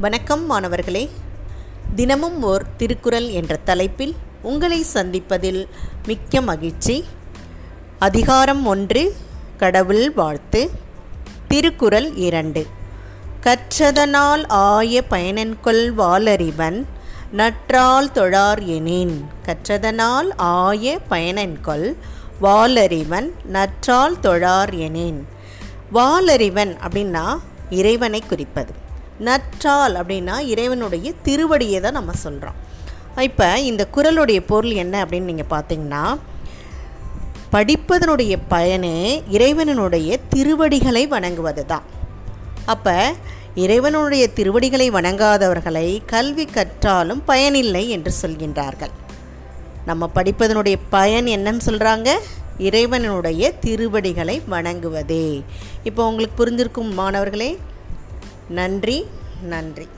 வணக்கம் மாணவர்களே. தினமும் ஓர் திருக்குறள் என்ற தலைப்பில் உங்களை சந்திப்பதில் மிக்க மகிழ்ச்சி. அதிகாரம் ஒன்று கடவுள் வாழ்த்து. திருக்குறள் இரண்டு. கற்றதனால் ஆய பயனன்கொள் வாலறிவன். நற்றால் தொழார் எனின். கற்றதனால் ஆய பயனன்கொள். வாலறிவன் நற்றால் தொழார் எனின். வாலறிவன் அப்படின்னா இறைவனை குறிப்பது. நற்றால் அப்படின்னா இறைவனுடைய திருவடியை தான் நம்ம சொல்கிறோம் இப்போ இந்த குறளுடைய பொருள் என்ன அப்படின்னு நீங்கள் பார்த்தீங்கன்னா படிப்பதனுடைய பயனே இறைவனுடைய திருவடிகளை வணங்குவது தான் அப்போ இறைவனுடைய திருவடிகளை வணங்காதவர்களை கல்வி கற்றாலும் பயனில்லை என்று சொல்கின்றார்கள். நம்ம படிப்பதனுடைய பயன் என்னன்னு சொல்கிறாங்க இறைவனுடைய திருவடிகளை வணங்குவதே. இப்போ உங்களுக்கு புரிஞ்சிருக்கும் மாணவர்களே நன்றி நன்றி.